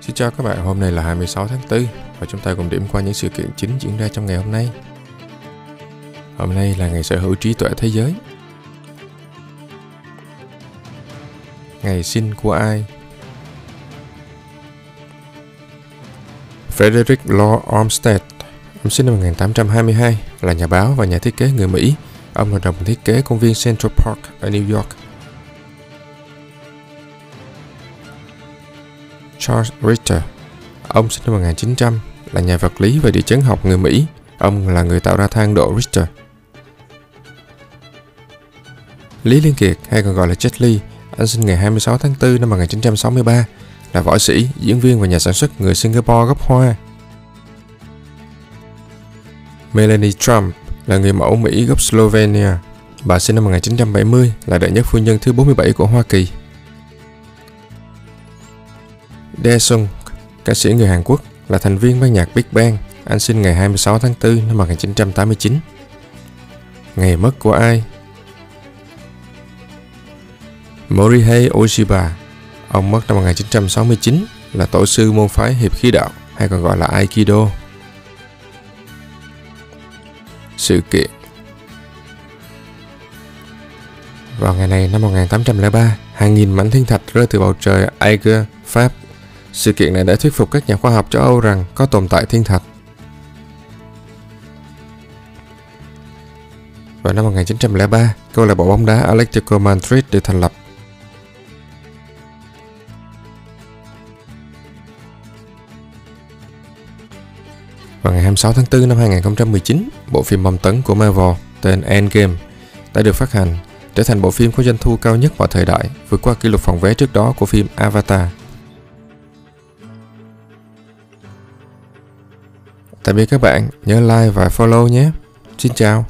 Xin chào các bạn, hôm nay là 26 tháng 4 và chúng ta cùng điểm qua những sự kiện chính diễn ra trong ngày hôm nay. Hôm nay là ngày sở hữu trí tuệ thế giới. Ngày sinh của ai? Frederick Law Olmsted, ông sinh năm 1822, là nhà báo và nhà thiết kế người Mỹ. Ông là đồng thiết kế công viên Central Park ở New York. Charles Richter. Ông sinh năm 1900, là nhà vật lý và địa chấn học người Mỹ. Ông là người tạo ra thang độ Richter. Lý Liên Kiệt, hay còn gọi là Jet Li, anh sinh ngày 26 tháng 4 năm 1963, là võ sĩ, diễn viên và nhà sản xuất người Singapore gốc Hoa. Melanie Trump là người mẫu Mỹ gốc Slovenia. Bà sinh năm 1970, là đệ nhất phu nhân thứ 47 của Hoa Kỳ. Daesung, ca sĩ người Hàn Quốc, là thành viên ban nhạc Big Bang. Anh sinh ngày 26 tháng 4 năm 1989. Ngày mất của ai? Morihei Oshiba, ông mất năm 1969, là tổ sư môn phái hiệp khí đạo hay còn gọi là Aikido. Sự kiện Vào ngày này năm 1803, hàng nghìn mảnh thiên thạch rơi từ bầu trời Aiger, Pháp sự kiện này đã thuyết phục các nhà khoa học châu Âu rằng có tồn tại thiên thạch. Vào năm 1903, câu lạc bộ bóng đá Atletico Madrid được thành lập. Vào ngày 26 tháng 4 năm 2019, bộ phim bom tấn của Marvel tên Endgame đã được phát hành, trở thành bộ phim có doanh thu cao nhất mọi thời đại, vượt qua kỷ lục phòng vé trước đó của phim Avatar Tạm biệt các bạn, nhớ like và follow nhé. Xin chào.